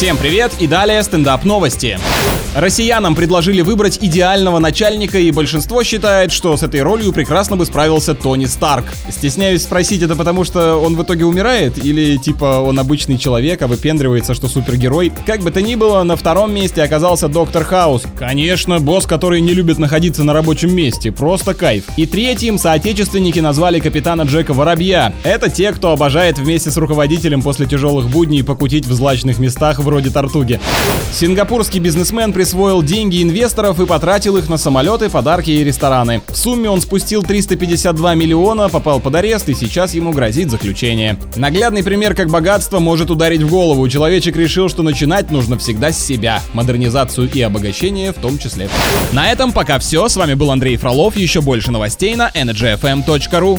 Всем привет и далее стендап новости. Россиянам предложили выбрать идеального начальника, и большинство считает, что с этой ролью прекрасно бы справился Тони Старк. Стесняюсь спросить, это потому что он в итоге умирает? Или типа он обычный человек, а выпендривается, что супергерой? Как бы то ни было, на втором месте оказался Доктор Хаус. Конечно, босс, который не любит находиться на рабочем месте. Просто кайф. И третьим соотечественники назвали капитана Джека Воробья. Это те, кто обожает вместе с руководителем после тяжелых будней покутить в злачных местах вроде Тартуги. Сингапурский бизнесмен присвоил деньги инвесторов и потратил их на самолеты, подарки и рестораны. В сумме он спустил 352 миллиона, попал под арест и сейчас ему грозит заключение. Наглядный пример, как богатство может ударить в голову. Человечек решил, что начинать нужно всегда с себя. Модернизацию и обогащение в том числе. На этом пока все. С вами был Андрей Фролов. Еще больше новостей на energyfm.ru.